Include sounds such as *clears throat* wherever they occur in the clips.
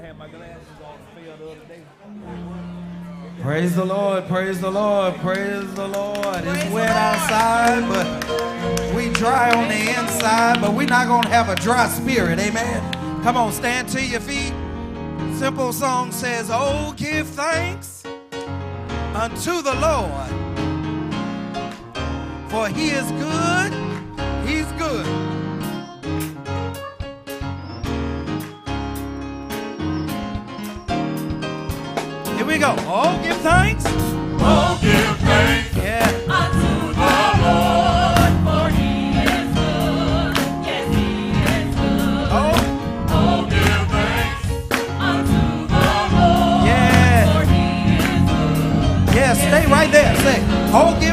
had my glasses on the field the other day. Praise the Lord, praise the Lord, praise the Lord. It's wet outside, but we dry on the inside, but we're not going to have a dry spirit. Amen. Come on, stand to your feet. Simple song says, Oh, give thanks unto the Lord, for he is good, he's good. We go. Oh, give thanks. Oh, give thanks Yeah. unto the Lord, for He is good. Yes, He is good. Oh, Oh, give thanks unto the Lord, yeah. for He is good. Yeah, stay right there. Say, oh, give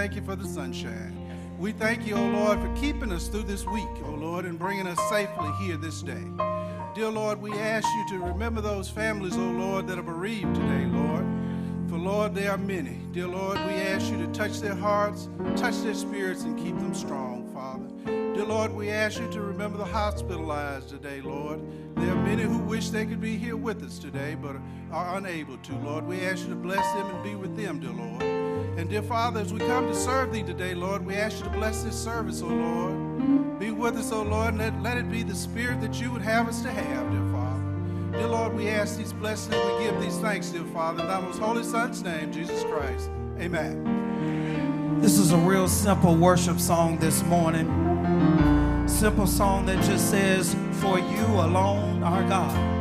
thank you for the sunshine. We thank you, O Lord, for keeping us through this week, O Lord, and bringing us safely here this day. Dear Lord, we ask you to remember those families, O Lord, that are bereaved today, Lord. For Lord, there are many. Dear Lord, we ask you to touch their hearts, touch their spirits, and keep them strong, Father. Dear Lord, we ask you to remember the hospitalized today, Lord. There are many who wish they could be here with us today, but are unable to, Lord. We ask you to bless them and be with them, dear Lord. And dear Father, as we come to serve thee today, Lord, we ask you to bless this service, O Lord. Be with us, O Lord, and let, let it be the spirit that you would have us to have, dear Father. Dear Lord, we ask these blessings we give these thanks, dear Father, in thy most holy Son's name, Jesus Christ. Amen. This is a real simple worship song this morning. Simple song that just says, For you alone, our God.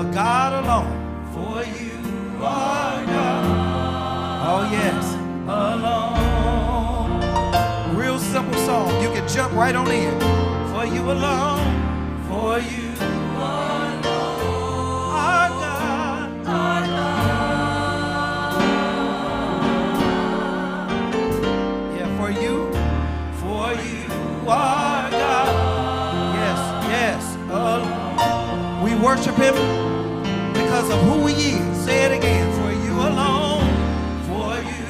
Are God alone. For you are God. Oh, yes. Alone. Real simple song. You can jump right on in. For you alone. For you alone. Are God. Are Yeah, for you. For you are God. Yes, yes. Alone. We worship Him because of who He is. Say it again. For you alone. For you.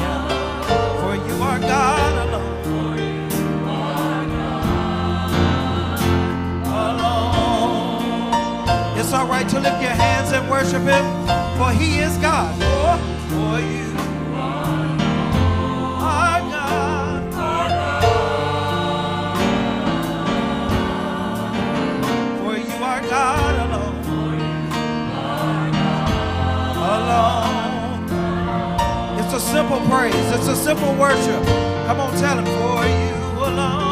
Yeah. For you are God alone. Alone. It's all right to lift your hands and worship Him, for He is God. For, for you a simple praise. It's a simple worship. Come on, tell him. For you alone.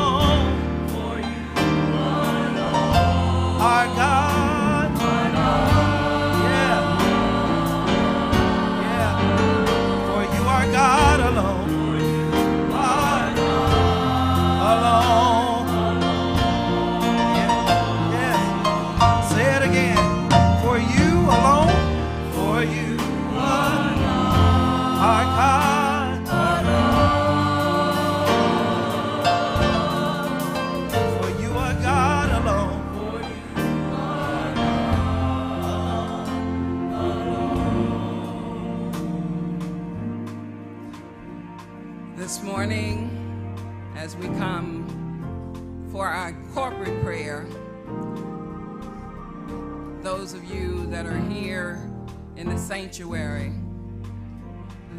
In the sanctuary,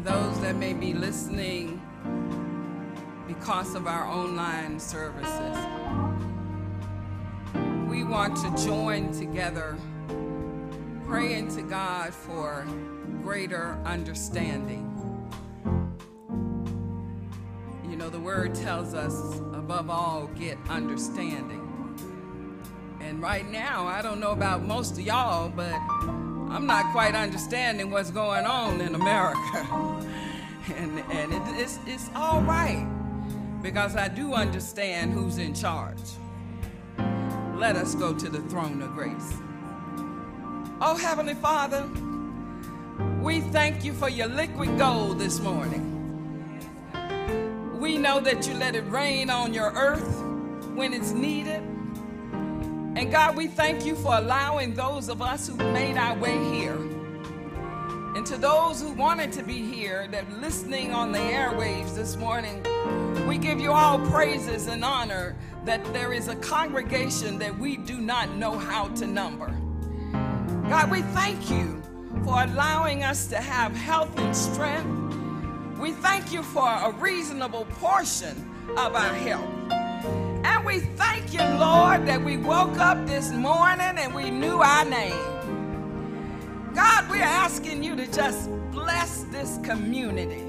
those that may be listening because of our online services, we want to join together praying to God for greater understanding. You know, the word tells us, above all, get understanding. And right now, I don't know about most of y'all, but I'm not quite understanding what's going on in America. *laughs* and and it, it's, it's all right because I do understand who's in charge. Let us go to the throne of grace. Oh, Heavenly Father, we thank you for your liquid gold this morning. We know that you let it rain on your earth when it's needed. And God, we thank you for allowing those of us who made our way here. And to those who wanted to be here, that listening on the airwaves this morning, we give you all praises and honor that there is a congregation that we do not know how to number. God, we thank you for allowing us to have health and strength. We thank you for a reasonable portion of our health. We thank you, Lord, that we woke up this morning and we knew our name. God, we're asking you to just bless this community,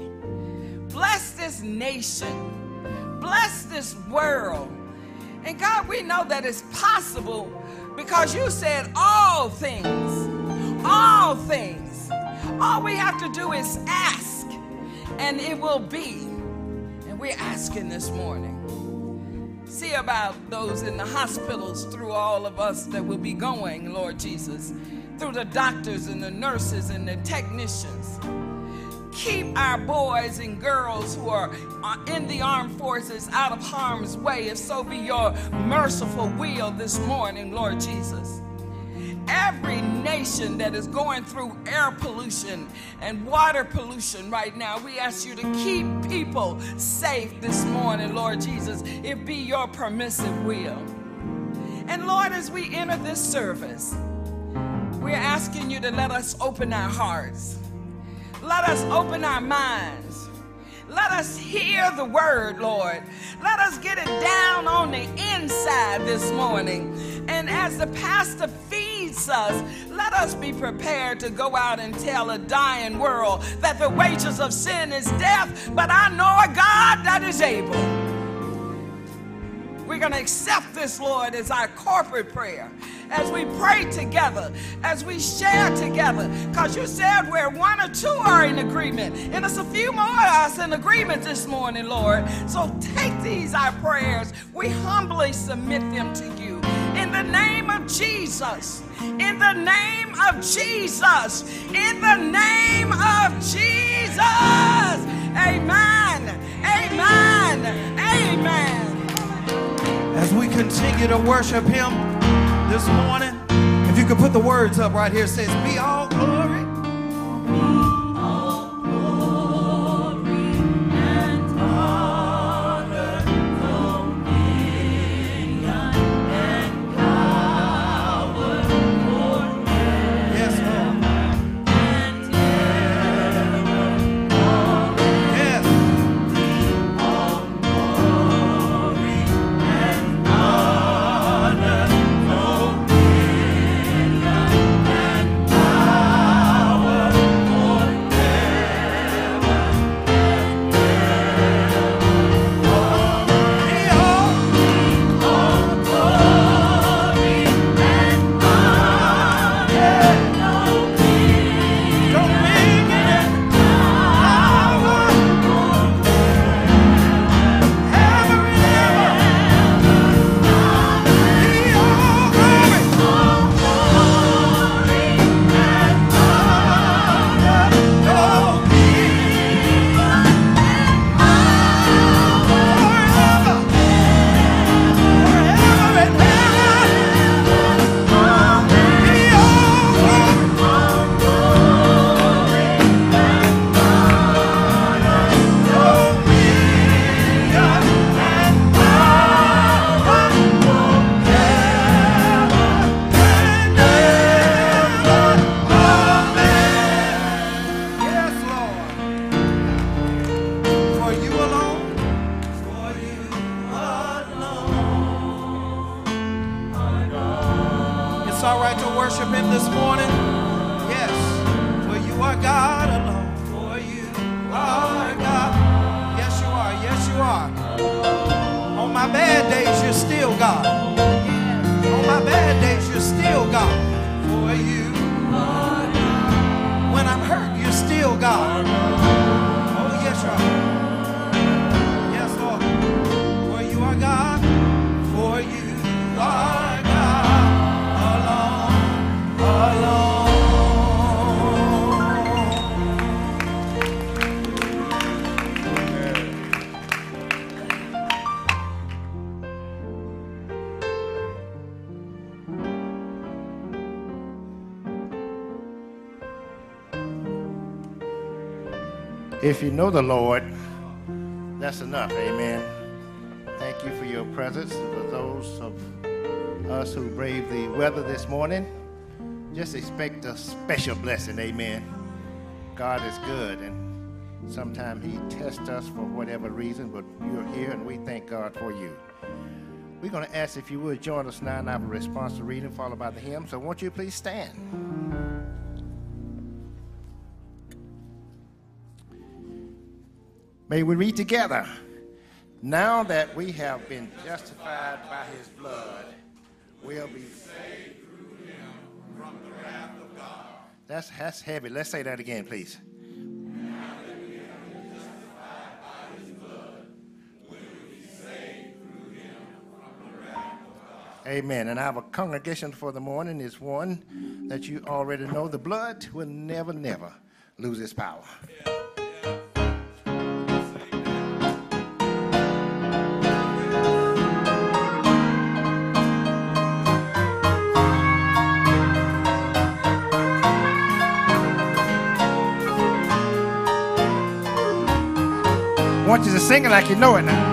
bless this nation, bless this world. And God, we know that it's possible because you said all things, all things. All we have to do is ask, and it will be. And we're asking this morning. See about those in the hospitals through all of us that will be going, Lord Jesus, through the doctors and the nurses and the technicians. Keep our boys and girls who are uh, in the armed forces out of harm's way, if so be your merciful will this morning, Lord Jesus. Every nation that is going through air pollution and water pollution right now, we ask you to keep people safe this morning, Lord Jesus. It be your permissive will. And Lord, as we enter this service, we're asking you to let us open our hearts. Let us open our minds. Let us hear the word, Lord. Let us get it down on the inside this morning. And as the pastor feeds us, let us be prepared to go out and tell a dying world that the wages of sin is death, but I know a God that is able. We're going to accept this, Lord, as our corporate prayer. As we pray together, as we share together, because you said where one or two are in agreement, and it's a few more of us in agreement this morning, Lord. So take these, our prayers. We humbly submit them to you. In the name of Jesus. In the name of Jesus. In the name of Jesus. Amen. Amen. Amen. As we continue to worship Him this morning, if you could put the words up right here, says, Be all glory. If you know the Lord, that's enough. Amen. Thank you for your presence. For those of us who brave the weather this morning, just expect a special blessing. Amen. God is good, and sometimes He tests us for whatever reason, but you're here, and we thank God for you. We're going to ask if you would join us now in a response to reading followed by the hymn. So, won't you please stand? May we read together. Now that we have been justified by his blood, we'll be saved through him from the wrath of God. That's, that's heavy. Let's say that again, please. Amen. And our congregation for the morning is one that you already know. The blood will never, never lose its power. I want you to sing it like you know it now.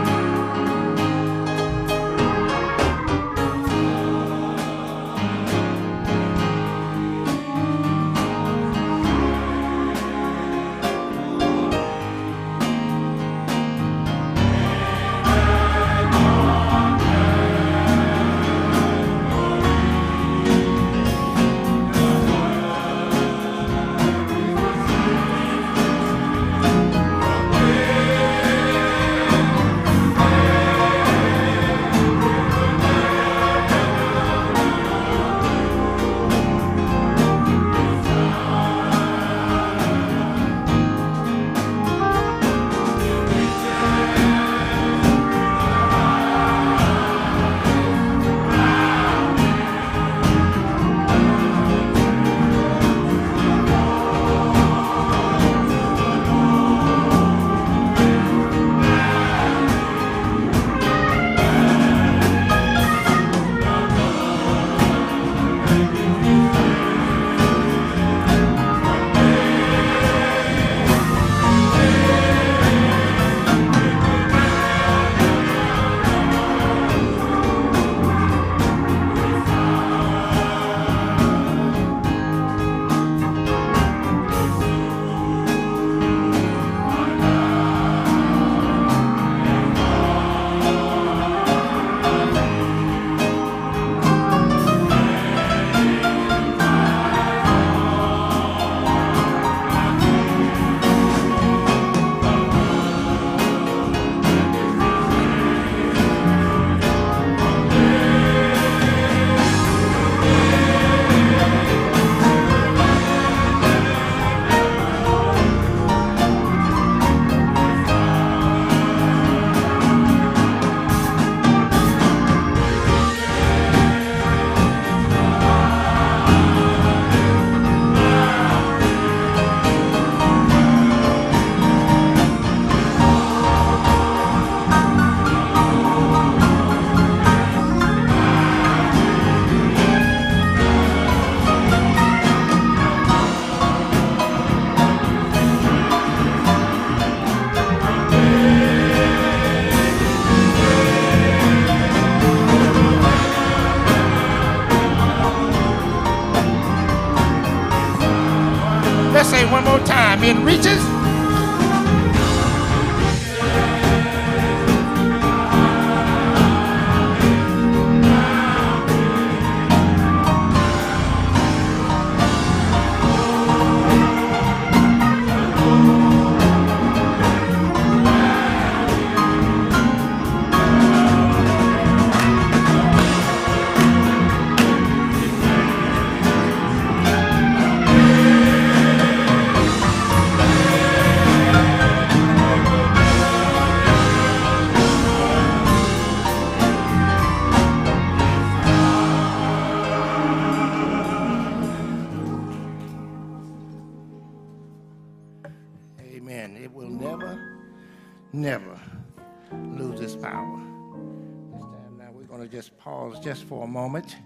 Just for a moment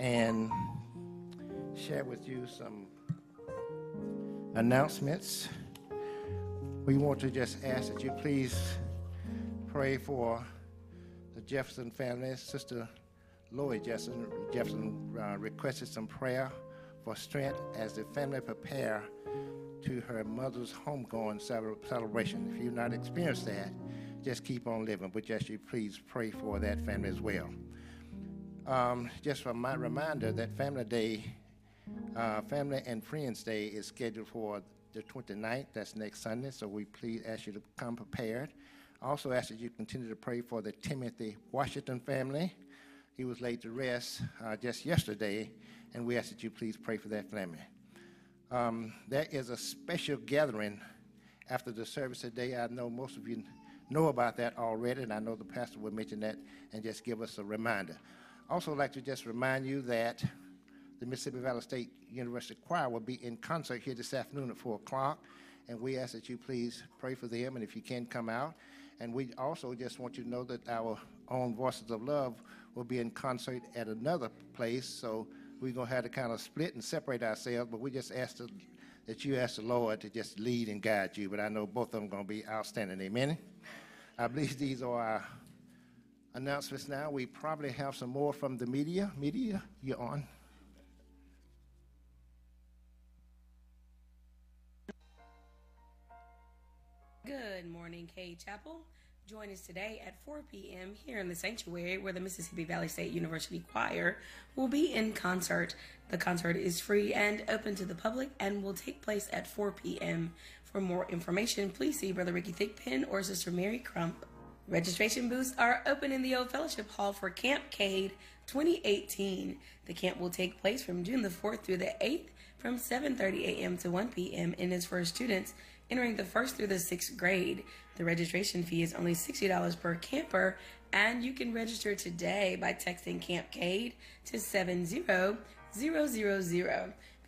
and share with you some announcements. We want to just ask that you please pray for the Jefferson family. Sister Lloyd Jefferson, Jefferson uh, requested some prayer for strength as the family prepare to her mother's homegoing celebration. If you've not experienced that, just keep on living. But just you please pray for that family as well. Um, just for my reminder that Family Day, uh, Family and Friends Day is scheduled for the 29th. That's next Sunday. So we please ask you to come prepared. Also ask that you continue to pray for the Timothy Washington family. He was laid to rest uh, just yesterday, and we ask that you please pray for that family. Um, there is a special gathering after the service today. I know most of you know about that already, and I know the pastor will mention that and just give us a reminder. Also, like to just remind you that the Mississippi Valley State University Choir will be in concert here this afternoon at 4 o'clock, and we ask that you please pray for them, and if you can, come out. And we also just want you to know that our own Voices of Love will be in concert at another place, so we're going to have to kind of split and separate ourselves, but we just ask the, that you ask the Lord to just lead and guide you. But I know both of them are going to be outstanding. Amen. I believe these are our announcements now. We probably have some more from the media. Media, you're on. Good morning, Cade Chapel. Join us today at 4 p.m. here in the sanctuary where the Mississippi Valley State University Choir will be in concert. The concert is free and open to the public and will take place at 4 p.m. For more information, please see Brother Ricky Thickpen or Sister Mary Crump. Registration booths are open in the Old Fellowship Hall for Camp Cade 2018. The camp will take place from June the 4th through the 8th from 7:30 a.m. to 1 p.m. and is for students entering the first through the sixth grade. The registration fee is only $60 per camper, and you can register today by texting Camp Cade to 70000.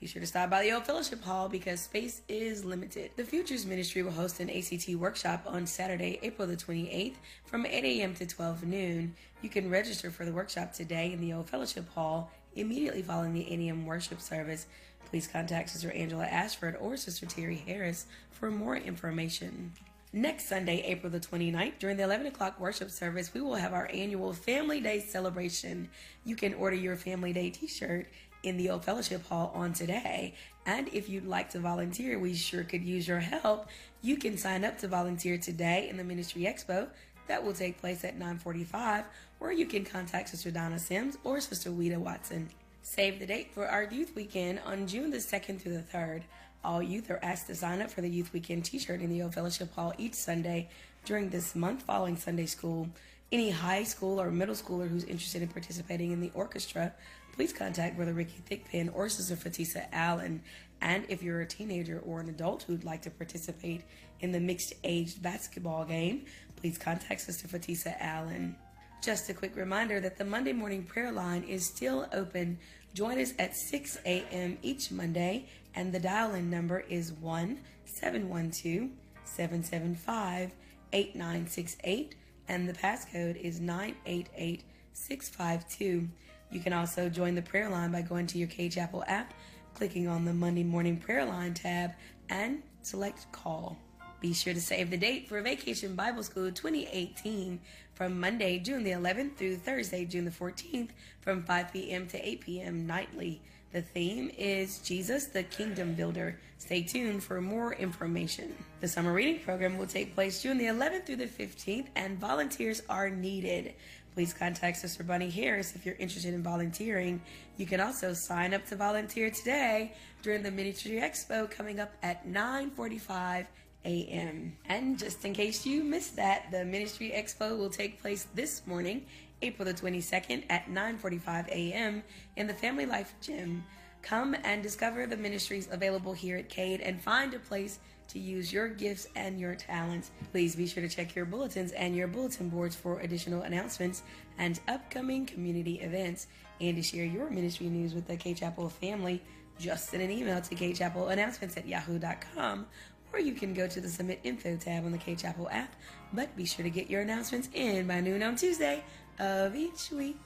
Be sure to stop by the Old Fellowship Hall because space is limited. The Futures Ministry will host an ACT workshop on Saturday, April the 28th from 8 a.m. to 12 noon. You can register for the workshop today in the Old Fellowship Hall immediately following the 8 a.m. worship service. Please contact Sister Angela Ashford or Sister Terry Harris for more information. Next Sunday, April the 29th, during the 11 o'clock worship service, we will have our annual Family Day celebration. You can order your Family Day t shirt in the Old Fellowship Hall on today. And if you'd like to volunteer, we sure could use your help. You can sign up to volunteer today in the Ministry Expo. That will take place at 945, or you can contact Sister Donna Sims or Sister Weta Watson. Save the date for our youth weekend on June the 2nd through the 3rd. All youth are asked to sign up for the Youth Weekend t shirt in the Old Fellowship Hall each Sunday during this month following Sunday school. Any high school or middle schooler who's interested in participating in the orchestra, please contact Brother Ricky Thickpen or Sister Fatisa Allen. And if you're a teenager or an adult who'd like to participate in the mixed age basketball game, please contact Sister Fatisa Allen. Just a quick reminder that the Monday morning prayer line is still open. Join us at 6 a.m. each Monday, and the dial in number is 1 712 775 8968, and the passcode is 988 652. You can also join the prayer line by going to your Cade Chapel app, clicking on the Monday morning prayer line tab, and select call. Be sure to save the date for Vacation Bible School 2018 from Monday, June the 11th through Thursday, June the 14th from 5 p.m. to 8 p.m. nightly. The theme is Jesus, the Kingdom Builder. Stay tuned for more information. The summer reading program will take place June the 11th through the 15th, and volunteers are needed. Please contact Sister Bunny Harris if you're interested in volunteering. You can also sign up to volunteer today during the Ministry Expo coming up at 9:45 a.m. And just in case you missed that, the Ministry Expo will take place this morning, April the 22nd at 9:45 a.m. in the Family Life Gym. Come and discover the ministries available here at Cade and find a place to use your gifts and your talents. Please be sure to check your bulletins and your bulletin boards for additional announcements and upcoming community events and to share your ministry news with the Cade Chapel family. Just send an email to kchapelannouncements at yahoo.com or you can go to the Submit Info tab on the Cade Chapel app. But be sure to get your announcements in by noon on Tuesday of each week.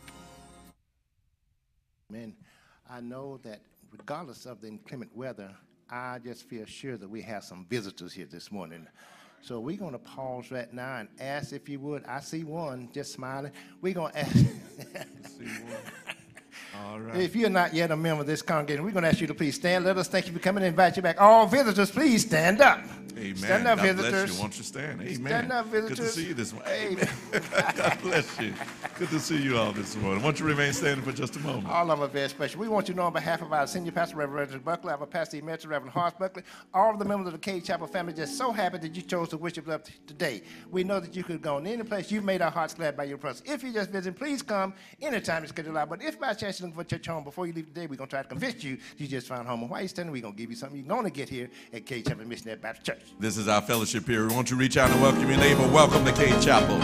Man, I know that regardless of the inclement weather, I just feel sure that we have some visitors here this morning. So we're going to pause right now and ask if you would. I see one just smiling. We're going *laughs* to ask. All right. If you're not yet a member of this congregation, we're going to ask you to please stand. Let us thank you for coming and invite you back. All visitors, please stand up. Amen. Stand up, God visitors. bless you. Won't you stand? Amen. Stand up, Good to see you this morning. Amen. *laughs* God bless you. Good to see you all this morning. Won't you remain standing for just a moment? All of are very special. We want you to know on behalf of our senior pastor, Reverend Richard Buckley, our pastor emeritus, Reverend Horace Buckley, all of the members of the Cade Chapel family, just so happy that you chose to worship us today. We know that you could go in any place. You've made our hearts glad by your presence. If you're just visiting, please come anytime it's scheduled out. But if by chance you're looking for a church home before you leave today, we're going to try to convince you you just found home. And while you're standing, we're going to give you something you can only get here at Cade Chapel Missionary Baptist Church. This is our fellowship period. Won't you reach out and welcome your neighbor? Welcome to Cade Chapel.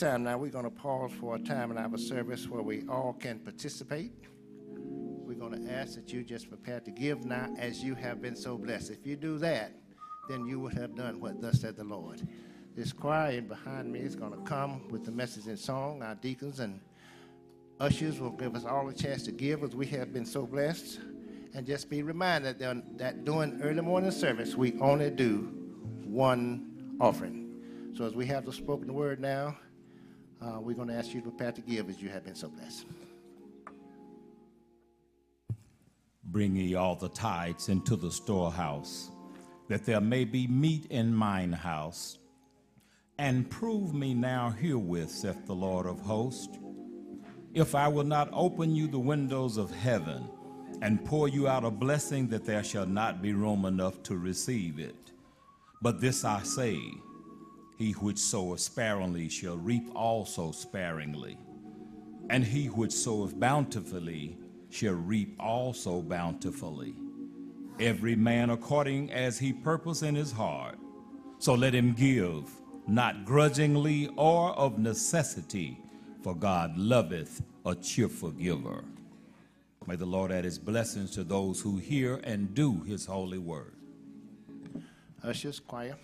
Time now, we're going to pause for a time in our service where we all can participate. We're going to ask that you just prepare to give now as you have been so blessed. If you do that, then you would have done what thus said the Lord. This choir in behind me is going to come with the message and song. Our deacons and ushers will give us all a chance to give as we have been so blessed. And just be reminded that, that during early morning service, we only do one offering. So as we have the spoken word now, uh, we're going to ask you to prepare to give as you have been so blessed. Bring ye all the tithes into the storehouse, that there may be meat in mine house. And prove me now herewith, saith the Lord of hosts, if I will not open you the windows of heaven and pour you out a blessing that there shall not be room enough to receive it. But this I say He which soweth sparingly shall reap also sparingly, and he which soweth bountifully shall reap also bountifully. Every man according as he purpose in his heart. So let him give, not grudgingly or of necessity, for God loveth a cheerful giver. May the Lord add his blessings to those who hear and do his holy word. Ushers, choir.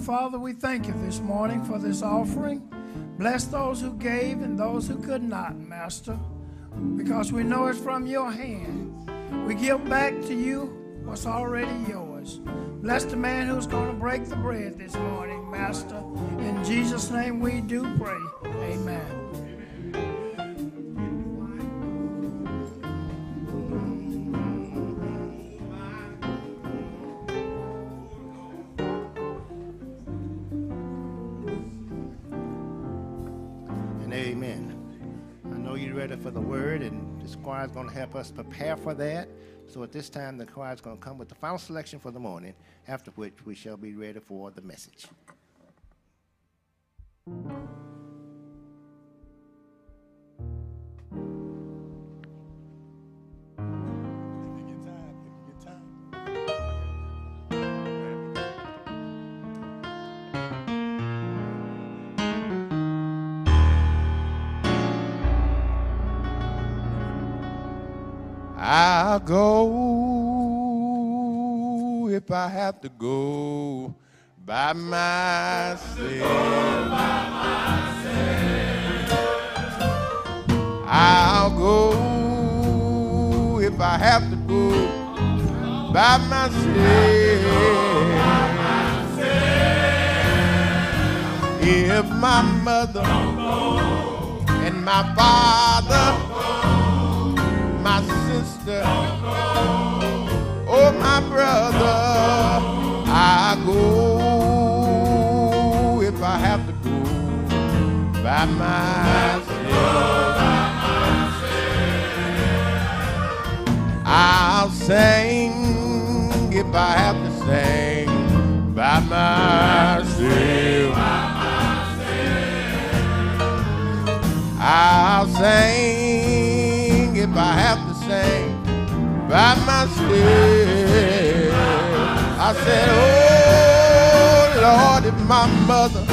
Father, we thank you this morning for this offering. Bless those who gave and those who could not, Master, because we know it's from your hand. We give back to you what's already yours. Bless the man who's going to break the bread this morning, Master. In Jesus' name we do pray. Choir is going to help us prepare for that. So at this time, the choir is going to come with the final selection for the morning, after which we shall be ready for the message. I'll go if I have to go by myself. I'll go if I have to go by myself. If my mother and my father sister, oh my brother, I go if I have to go by myself. I'll sing if I have to sing by myself. I'll sing if I have by myself. I said, Oh Lord, if my mother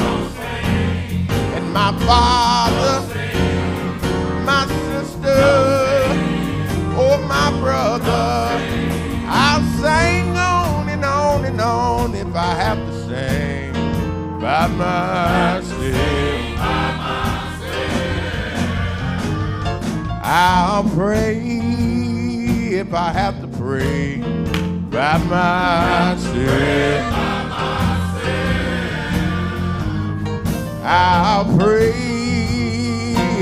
and my father, my sister, oh my brother, I'll sing on and on and on if I have to sing by myself. I'll pray if I have to pray by myself. I'll pray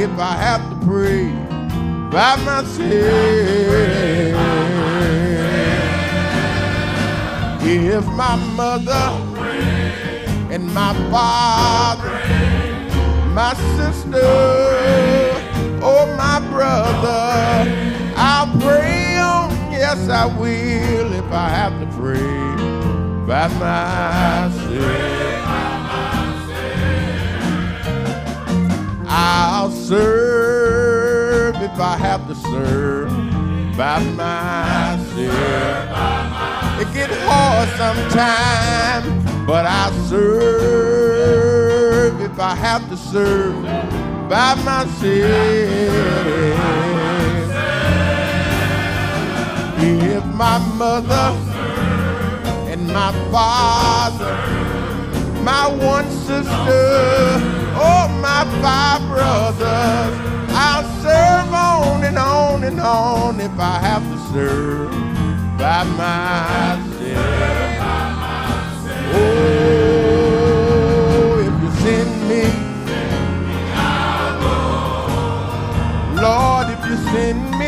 if I have to pray by myself. If my mother and my father, my sister, oh my brother, yes I will if I have to pray by myself. I'll serve if I have to serve by myself. It get hard sometimes, but I'll serve if I have to serve by myself. If my mother and my father, my one sister, oh my five brothers, I'll serve on and on and on if I have to serve by myself. Oh, if you send me, Lord, if you send me,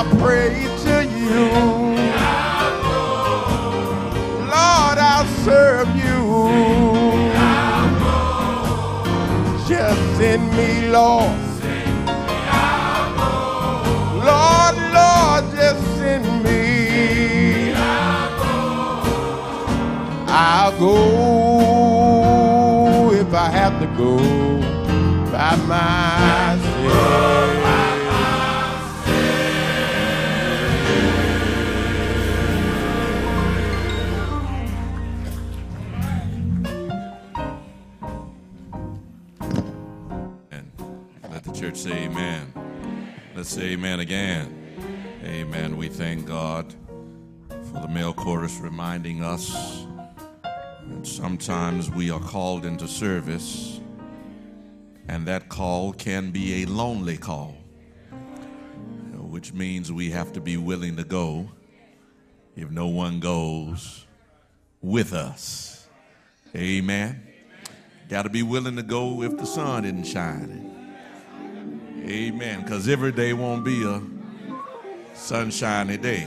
I pray to you. Lord, I'll serve you. Just send me, Lord. Lord, Lord, just send me. I'll go if I have to go by myself. Say amen again. Amen. We thank God for the male chorus reminding us that sometimes we are called into service, and that call can be a lonely call, which means we have to be willing to go if no one goes with us. Amen. Got to be willing to go if the sun isn't shining. Amen. Because every day won't be a sunshiny day.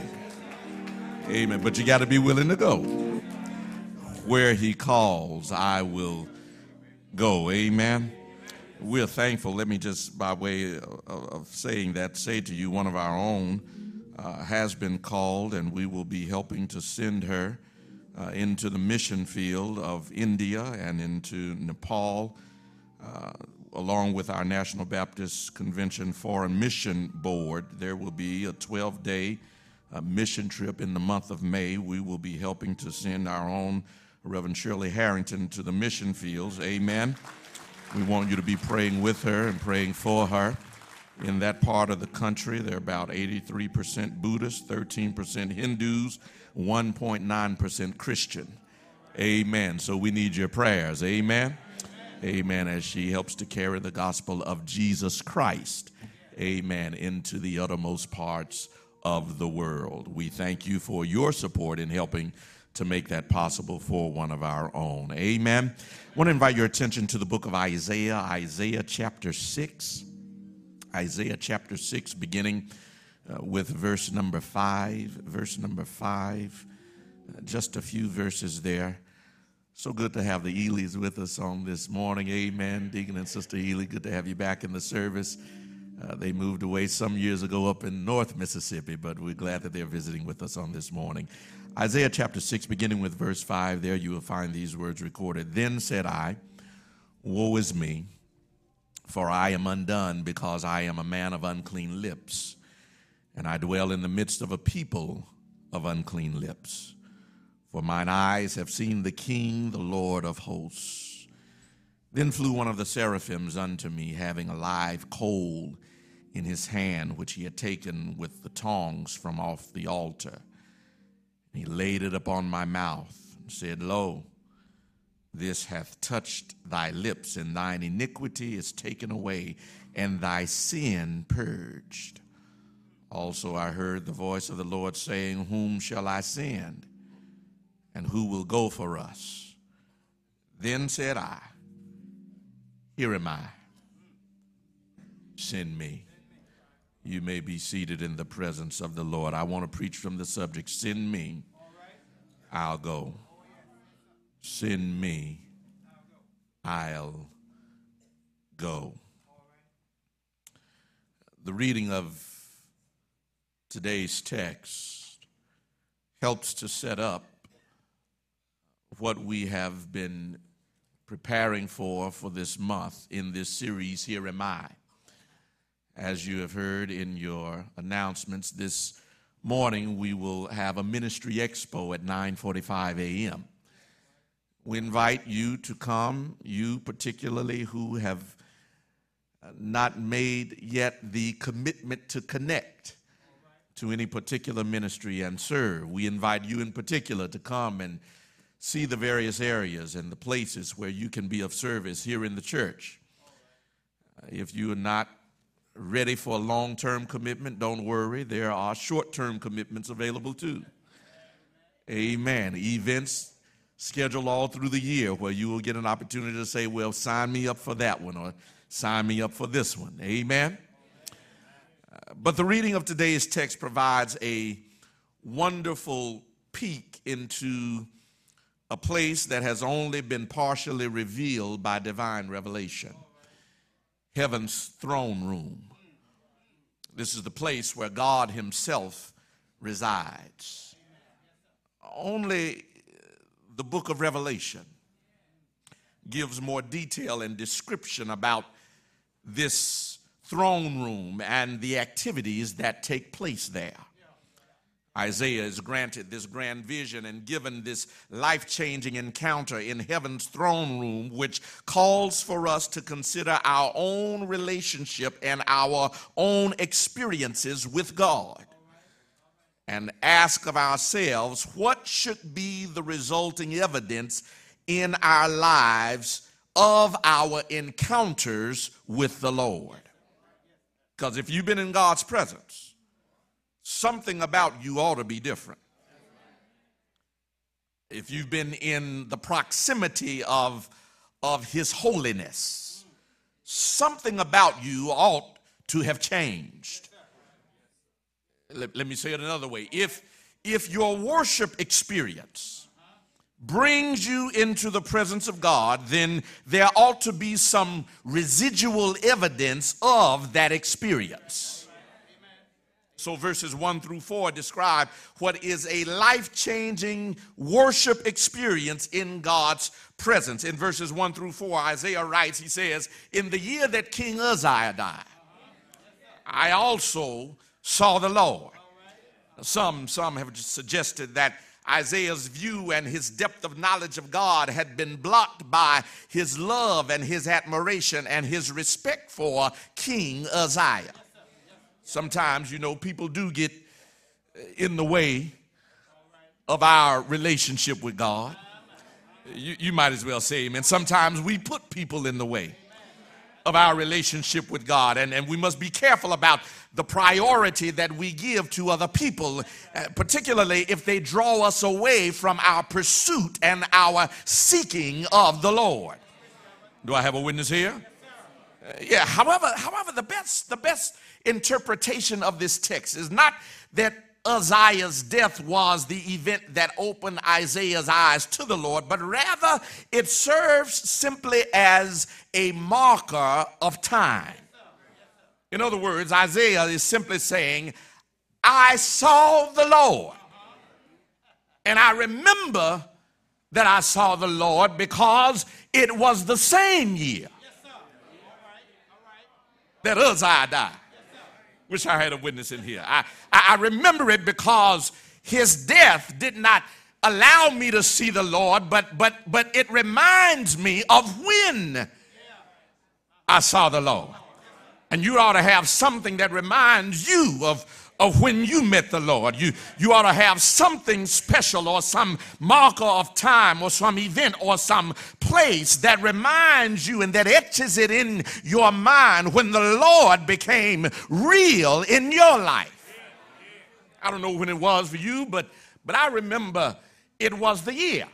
Amen. But you got to be willing to go. Where he calls, I will go. Amen. We're thankful. Let me just, by way of, saying that, say to you, one of our own uh, has been called, and we will be helping to send her uh, into the mission field of India and into Nepal, uh, along with our National Baptist Convention Foreign Mission Board. There will be a 12 day uh, mission trip in the month of May. We will be helping to send our own Reverend Shirley Harrington to the mission fields. Amen. We want you to be praying with her and praying for her. In that part of the country, there are about 83% Buddhists, 13% Hindus, 1.9% Christian. Amen. So we need your prayers. Amen. Amen. As she helps to carry the gospel of Jesus Christ. Amen. Into the uttermost parts of the world. We thank you for your support in helping to make that possible for one of our own. Amen. I want to invite your attention to the book of Isaiah, Isaiah chapter 6. Isaiah chapter 6, beginning uh, with verse number 5. Verse number 5. Uh, just a few verses there. So good to have the Elys with us on this morning. Amen. Deacon and Sister Ely, good to have you back in the service. Uh, they moved away some years ago up in North Mississippi, but we're glad that they're visiting with us on this morning. Isaiah chapter 6, beginning with verse 5, there you will find these words recorded. Then said I, Woe is me, for I am undone, because I am a man of unclean lips, and I dwell in the midst of a people of unclean lips. For mine eyes have seen the King, the Lord of hosts. Then flew one of the seraphims unto me, having a live coal in his hand, which he had taken with the tongs from off the altar. And he laid it upon my mouth, and said, Lo, this hath touched thy lips, and thine iniquity is taken away, and thy sin purged. Also I heard the voice of the Lord saying, Whom shall I send? And who will go for us? Then said I, Here am I. Send me. You may be seated in the presence of the Lord. I want to preach from the subject Send me, I'll go. Send me, I'll go. The reading of today's text helps to set up what we have been preparing for for this month in this series, Here Am I. As you have heard in your announcements this morning, we will have a ministry expo at 9:45 a.m. We invite you to come, you particularly who have not made yet the commitment to connect to any particular ministry and serve. We invite you in particular to come and see the various areas and the places where you can be of service here in the church. If you are not ready for a long term commitment, don't worry. There are short term commitments available too. Amen. Events scheduled all through the year where you will get an opportunity to say, Well, sign me up for that one or sign me up for this one. Amen. Uh, but the reading of today's text provides a wonderful peek into a place that has only been partially revealed by divine revelation heaven's throne room. This is the place where God Himself resides. Only the book of Revelation gives more detail and description about this throne room and the activities that take place there. Isaiah is granted this grand vision and given this life changing encounter in heaven's throne room, which calls for us to consider our own relationship and our own experiences with God and ask of ourselves what should be the resulting evidence in our lives of our encounters with the Lord. Because if you've been in God's presence, something about you ought to be different. If you've been in the proximity of, of His holiness, something about you ought to have changed. Let, let me say it another way. If, if your worship experience brings you into the presence of God, then there ought to be some residual evidence of that experience. So, verses 1 through 4 describe what is a life changing worship experience in God's presence. In verses 1 through 4, Isaiah writes, he says, In the year that King Uzziah died, I also saw the Lord. Some, some have suggested that Isaiah's view and his depth of knowledge of God had been blocked by his love and his admiration and his respect for King Uzziah. Sometimes, you know, people do get in the way of our relationship with God. You, you might as well say amen. Sometimes we put people in the way of our relationship with God, and, and we must be careful about the priority that we give to other people, uh, particularly if they draw us away from our pursuit and our seeking of the Lord. Do I have a witness here? Uh, yeah. However, however, the best, the best interpretation of this text is not that Uzziah's death was the event that opened Isaiah's eyes to the Lord, but rather it serves simply as a marker of time. In other words, Isaiah is simply saying, I saw the Lord. And I remember that I saw the Lord because it was the same year that Uzziah died. Wish I had a witness in here. I, I remember it because his death did not allow me to see the Lord, but but but it reminds me of when I saw the Lord. And you ought to have something that reminds you of of when you met the Lord. You, you ought to have something special or some marker of time or some event or some place that reminds you and that etches it in your mind when the Lord became real in your life. I don't know when it was for you, but, but I remember it was the year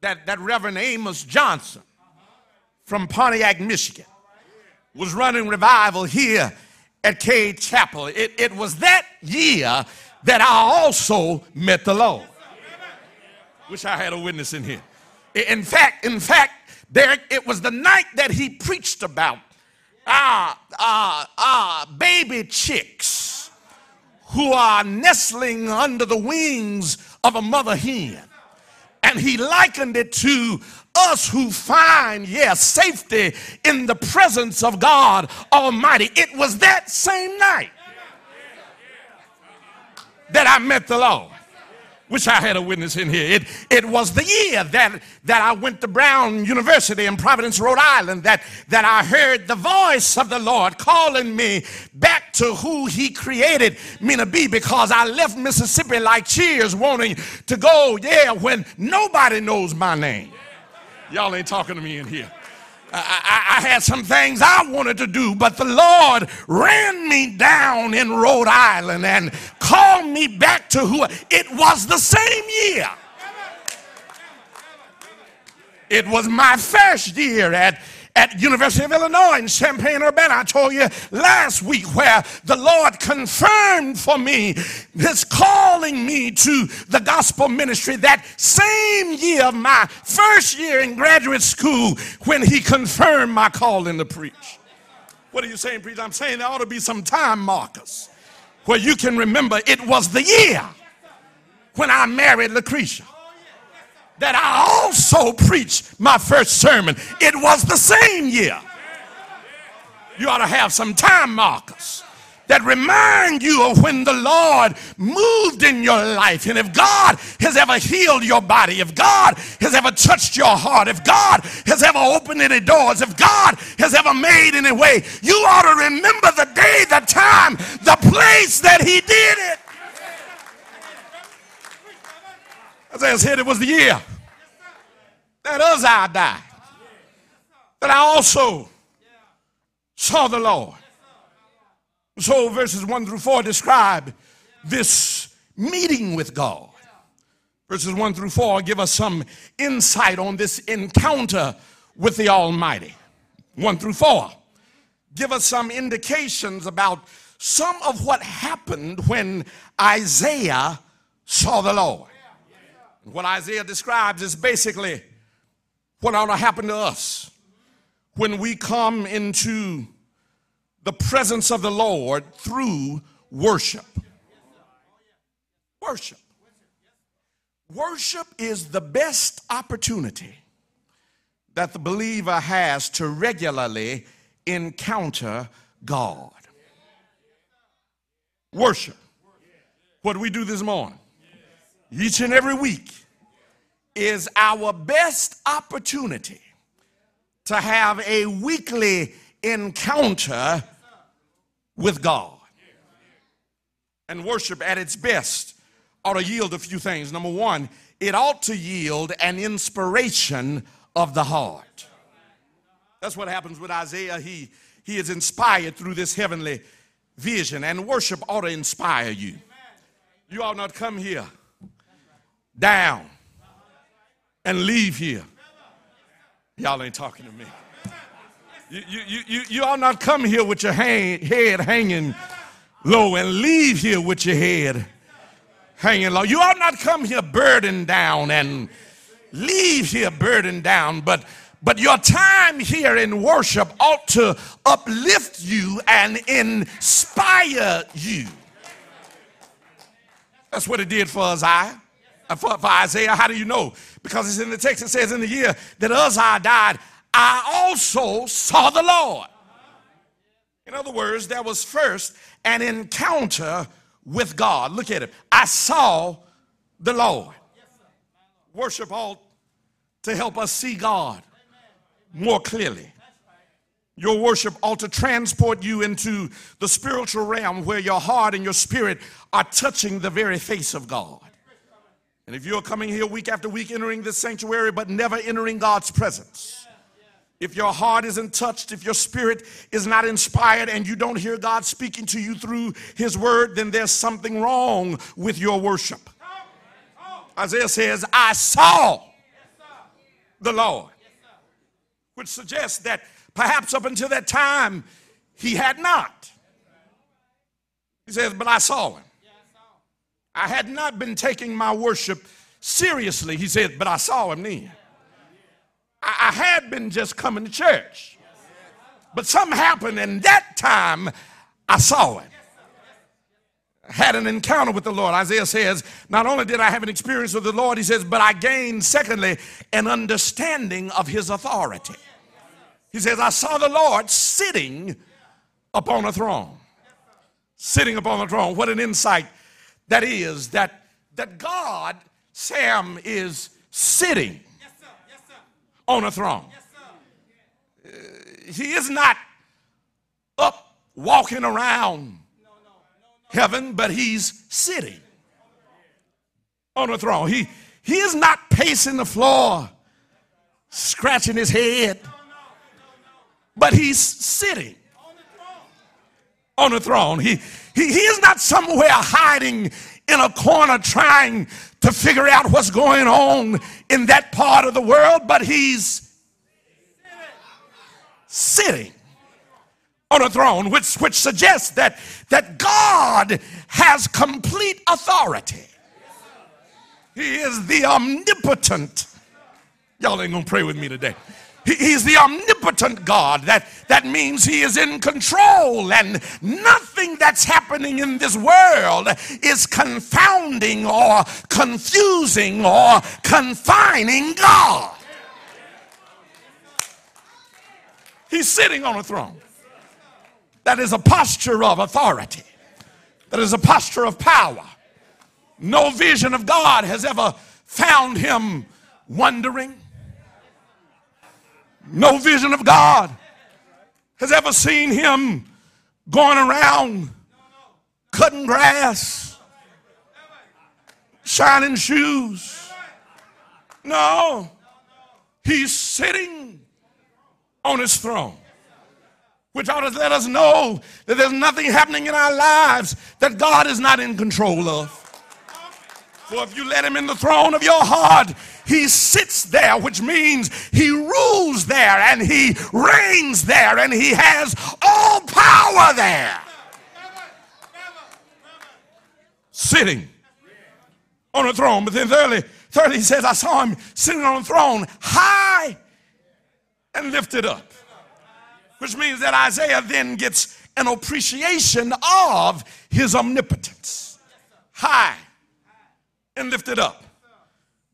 that, that Reverend Amos Johnson from Pontiac, Michigan was running revival here at Cade Chapel. It, it was that year that I also met the Lord. Wish I had a witness in here. In fact, in fact, there it was the night that he preached about ah ah ah baby chicks who are nestling under the wings of a mother hen. And he likened it to us who find, yes, safety in the presence of God Almighty. It was that same night that I met the Lord. Wish I had a witness in here. It, it was the year that, that I went to Brown University in Providence, Rhode Island, that, that I heard the voice of the Lord calling me back to who He created me to be because I left Mississippi like cheers wanting to go, yeah, when nobody knows my name. Y'all ain't talking to me in here. I, I, I, had some things I wanted to do, but the Lord ran me down in Rhode Island and called me back to who it was the same year. It was my first year at at University of Illinois in Champaign-Urbana. I told you last week where the Lord confirmed for me his calling me to the gospel ministry that same year of my first year in graduate school when he confirmed my calling to preach. What are you saying, preacher? I'm saying there ought to be some time markers where you can remember it was the year when I married Lucretia that I also preached my first sermon. It was the same year. You ought to have some time markers that remind you of when the Lord moved in your life. And if God has ever healed your body, if God has ever touched your heart, if God has ever opened any doors, if God has ever made any way, you ought to remember the day, the time, the place that He did it. As Isaiah said it was the year that i died. That I also saw the Lord. So verses 1 through 4 describe this meeting with God. Verses 1 through 4 give us some insight on this encounter with the Almighty. 1 through 4 give us some indications about some of what happened when Isaiah saw the Lord. What Isaiah describes is basically what ought to happen to us when we come into the presence of the Lord through worship. Worship. Worship is the best opportunity that the believer has to regularly encounter God. Worship. What we do this morning? Each and every week is our best opportunity to have a weekly encounter with God. And worship at its best ought to yield a few things. Number one, it ought to yield an inspiration of the heart. That's what happens with Isaiah. He, he is inspired through this heavenly vision, and worship ought to inspire you. You ought not come here down and leave here. Y'all ain't talking to me. You, you, you, you ought not come here with your hang, head hanging low and leave here with your head hanging low. You ought not come here burdened down and leave here burdened down, but but your time here in worship ought to uplift you and inspire you. That's what it did for Isaiah. Uh, for, for Isaiah, how do you know? Because it's in the text, it says in the year that Uzziah died, I also saw the Lord. In other words, there was first an encounter with God. Look at it. I saw the Lord. Worship ought to help us see God more clearly. Your worship ought to transport you into the spiritual realm where your heart and your spirit are touching the very face of God. And if you're coming here week after week entering this sanctuary but never entering God's presence, if your heart isn't touched, if your spirit is not inspired, and you don't hear God speaking to you through His word, then there's something wrong with your worship. Isaiah says, I saw the Lord, which suggests that perhaps up until that time he had not. He says, But I saw him. I had not been taking my worship seriously. He said, But I saw him then. I, I had been just coming to church. But something happened, and that time I saw him. Had an encounter with the Lord. Isaiah says, Not only did I have an experience with the Lord, he says, but I gained, secondly, an understanding of his authority. He says, I saw the Lord sitting upon a throne. Sitting upon a throne. What an insight that is that, that God, Sam, is sitting on a throne. Uh, he is not up walking around heaven, but he's sitting on a throne. He, he is not pacing the floor, scratching his head, but he's sitting on a throne. He, he, he is not somewhere hiding in a corner trying to figure out what's going on in that part of the world, but he's sitting on a throne, which, which suggests that, that God has complete authority. He is the omnipotent. Y'all ain't gonna pray with me today. He's the omnipotent God. That, that means He is in control, and nothing that's happening in this world is confounding or confusing or confining God. He's sitting on a throne. that is a posture of authority, that is a posture of power. No vision of God has ever found him wondering. No vision of God has ever seen him going around cutting grass, shining shoes. No, he's sitting on his throne, which ought to let us know that there's nothing happening in our lives that God is not in control of. For if you let him in the throne of your heart, he sits there, which means he rules there and he reigns there and he has all power there. Sitting on a throne. But then thirdly, thirdly, he says, I saw him sitting on a throne high and lifted up. Which means that Isaiah then gets an appreciation of his omnipotence. High and lifted up.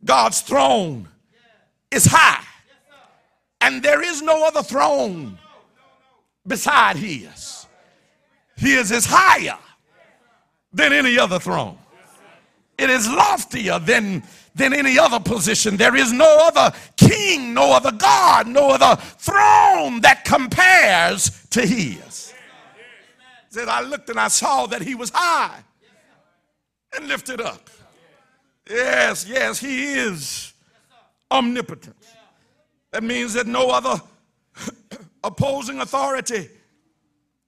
God's throne is high, and there is no other throne beside his. His is higher than any other throne. It is loftier than, than any other position. There is no other king, no other God, no other throne that compares to his. Said I looked and I saw that he was high and lifted up. Yes, yes, he is omnipotent. That means that no other *clears throat* opposing authority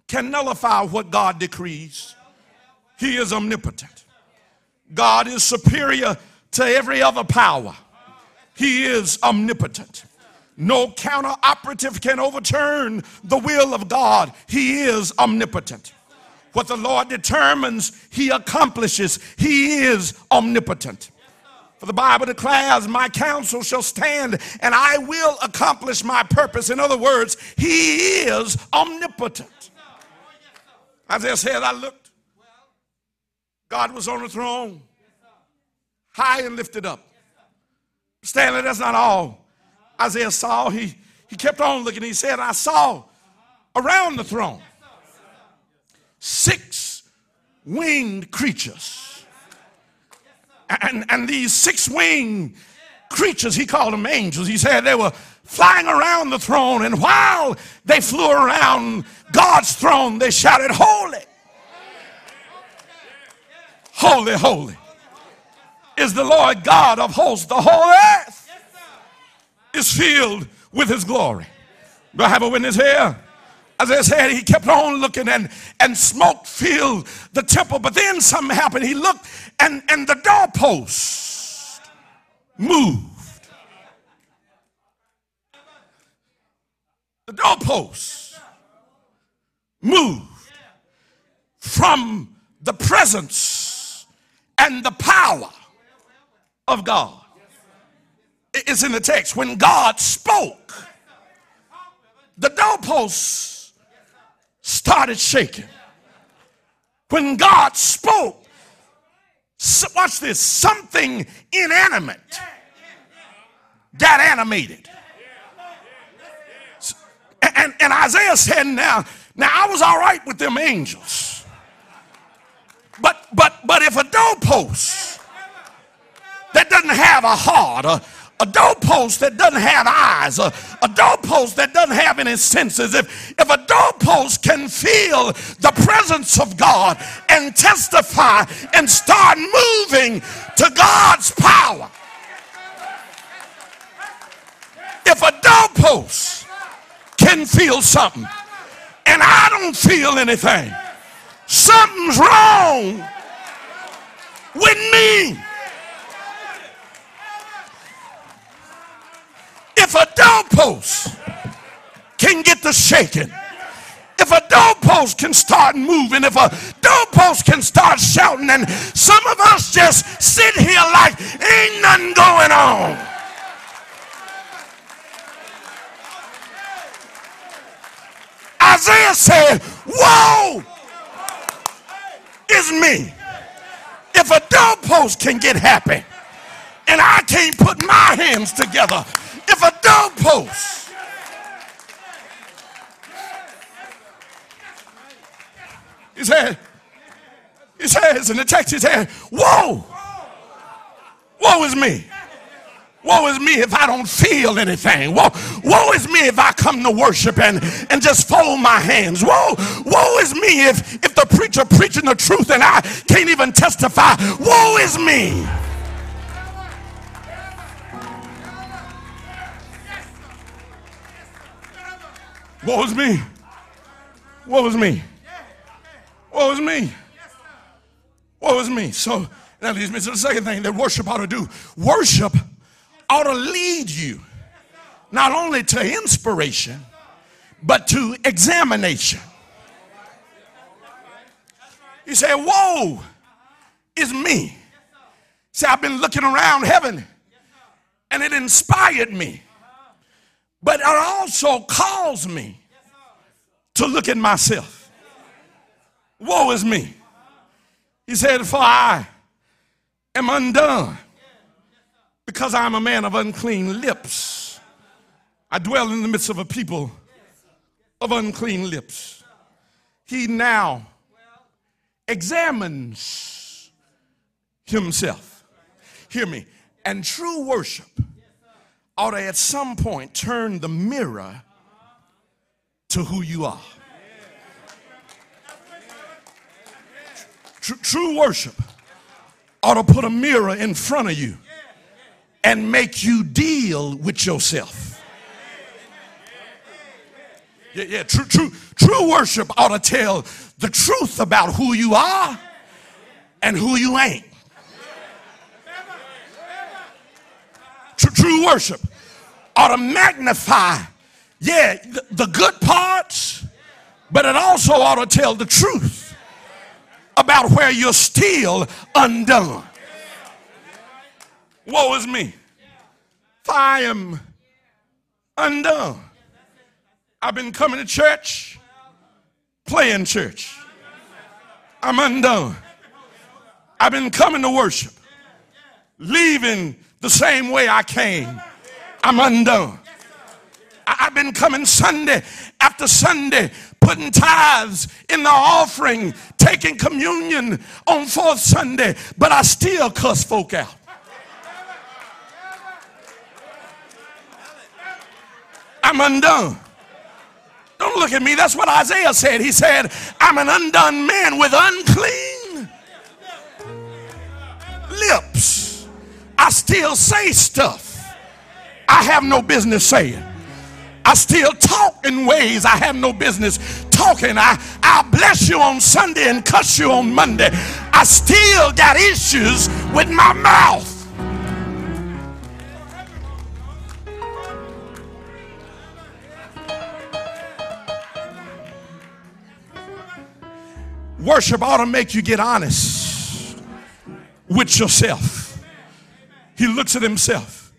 can nullify what God decrees. He is omnipotent. God is superior to every other power. He is omnipotent. No counter operative can overturn the will of God. He is omnipotent. What the Lord determines, He accomplishes. He is omnipotent. For the Bible declares, My counsel shall stand and I will accomplish my purpose. In other words, He is omnipotent. Isaiah said, I looked. God was on the throne, high and lifted up. Stanley, that's not all. Isaiah saw, he, he kept on looking. He said, I saw around the throne six winged creatures. And, and these six winged creatures, he called them angels. He said they were flying around the throne, and while they flew around God's throne, they shouted, Holy, holy, holy is the Lord God of hosts. The whole earth is filled with his glory. Do I have a witness here? As I said, he kept on looking and, and smoke filled the temple. But then something happened. He looked and, and the doorpost moved. The doorpost moved from the presence and the power of God. It's in the text. When God spoke, the doorposts started shaking. When God spoke, so, watch this, something inanimate got animated. And, and Isaiah said, now, now I was all right with them angels. But but but if a doorpost that doesn't have a heart, a doorpost that doesn't have eyes, a, a doorpost that doesn't have any senses, if, if a doorpost can feel the presence of God and testify and start moving to God's power, if a doorpost can feel something and I don't feel anything, something's wrong with me. If a doorpost can get the shaking, if a doorpost can start moving, if a doorpost can start shouting, and some of us just sit here like ain't nothing going on. Isaiah said, Whoa, it's me. If a doorpost can get happy and I can't put my hands together, if a doorpost He said, he says in the text, he said, Whoa! Woe is me. Woe is me if I don't feel anything. Woe, woe is me if I come to worship and, and just fold my hands. Woe, woe is me if, if the preacher preaching the truth and I can't even testify. Woe is me. Woe was me. Woe was me. Woe was me. Woe is me. So that leads me to the second thing that worship ought to do. Worship ought to lead you not only to inspiration, but to examination. He said, Woe, is me. See, I've been looking around heaven and it inspired me, but it also caused me to look at myself. Woe is me. He said, For I am undone because I'm a man of unclean lips. I dwell in the midst of a people of unclean lips. He now examines himself. Hear me. And true worship ought to at some point turn the mirror to who you are. Tr- true worship ought to put a mirror in front of you and make you deal with yourself. Yeah, yeah, true, true, true worship ought to tell the truth about who you are and who you ain't. True, true worship ought to magnify, yeah, the, the good parts, but it also ought to tell the truth about where you're still undone. Woe is me. I am undone. I've been coming to church, playing church. I'm undone. I've been coming to worship, leaving the same way I came. I'm undone. I've been coming Sunday after Sunday, putting tithes in the offering, taking communion on fourth Sunday, but I still cuss folk out. I'm undone. Don't look at me. That's what Isaiah said. He said, I'm an undone man with unclean lips. I still say stuff I have no business saying. I still talk in ways I have no business talking. I, I bless you on Sunday and cuss you on Monday. I still got issues with my mouth. Worship ought to make you get honest with yourself. He looks at himself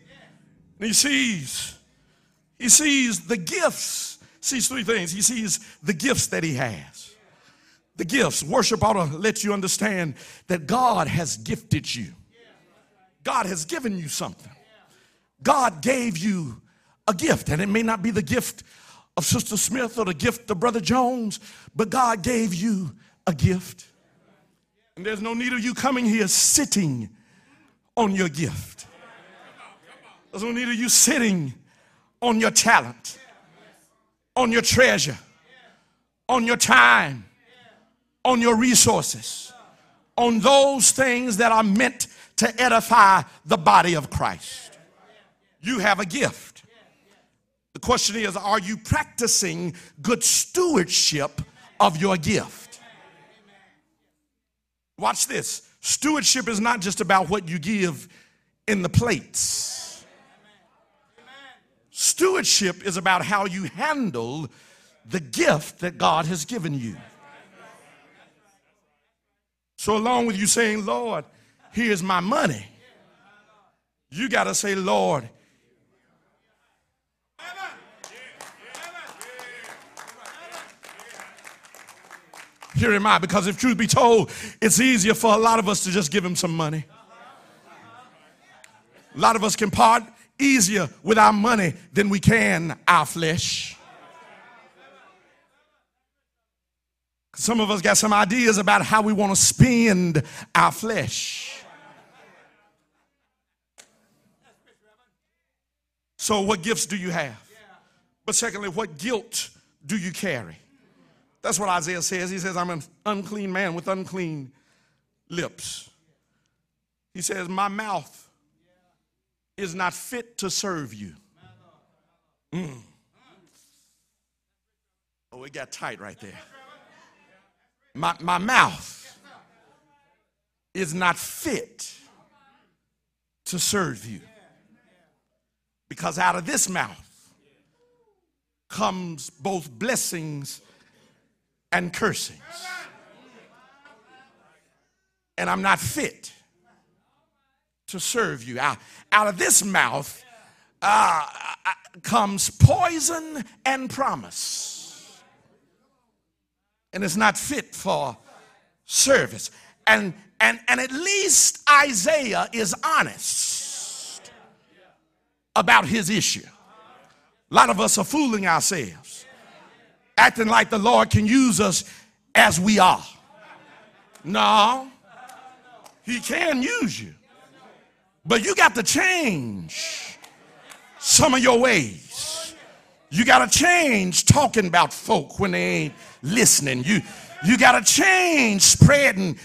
and he sees, he sees the gifts. Sees three things. He sees the gifts that he has. The gifts. Worship ought to let you understand that God has gifted you. God has given you something. God gave you a gift, and it may not be the gift of Sister Smith or the gift of Brother Jones, but God gave you a gift. And there's no need of you coming here sitting on your gift. There's no need of you sitting on your talent, on your treasure, on your time, on your resources, on those things that are meant to edify the body of Christ. You have a gift. The question is are you practicing good stewardship of your gift? Watch this. Stewardship is not just about what you give in the plates. Stewardship is about how you handle the gift that God has given you. So, along with you saying, Lord, here's my money, you got to say, Lord, here am I. Because if truth be told, it's easier for a lot of us to just give him some money. A lot of us can part easier with our money than we can our flesh. Some of us got some ideas about how we want to spend our flesh. So, what gifts do you have? But secondly, what guilt do you carry? That's what Isaiah says. He says, I'm an unclean man with unclean lips. He says, My mouth is not fit to serve you. Mm. Oh, it got tight right there. My, my mouth is not fit to serve you. Because out of this mouth comes both blessings and cursings. And I'm not fit to serve you. Out, out of this mouth uh, comes poison and promise. And it's not fit for service. And, and, and at least Isaiah is honest about his issue. A lot of us are fooling ourselves, acting like the Lord can use us as we are. No, He can use you, but you got to change some of your ways. You got to change talking about folk when they ain't listening. You, you got to change spreading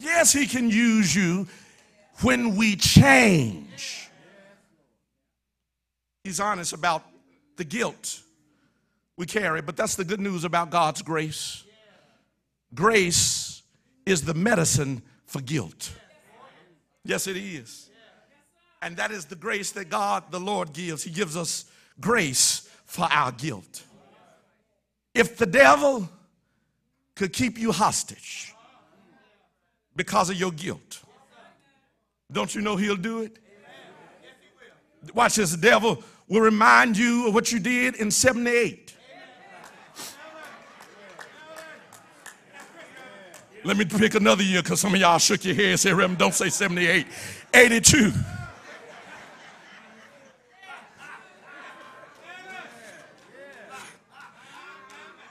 Yes, he can use you when we change. He's honest about the guilt we carry, but that's the good news about God's grace. Grace is the medicine for guilt. Yes, it is. And that is the grace that God, the Lord, gives. He gives us grace for our guilt. If the devil could keep you hostage, because of your guilt. Don't you know he'll do it? Watch this. The devil will remind you of what you did in 78. Let me pick another year because some of y'all shook your head and said, Reverend, don't say 78. 82.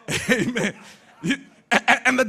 *laughs* Amen. And the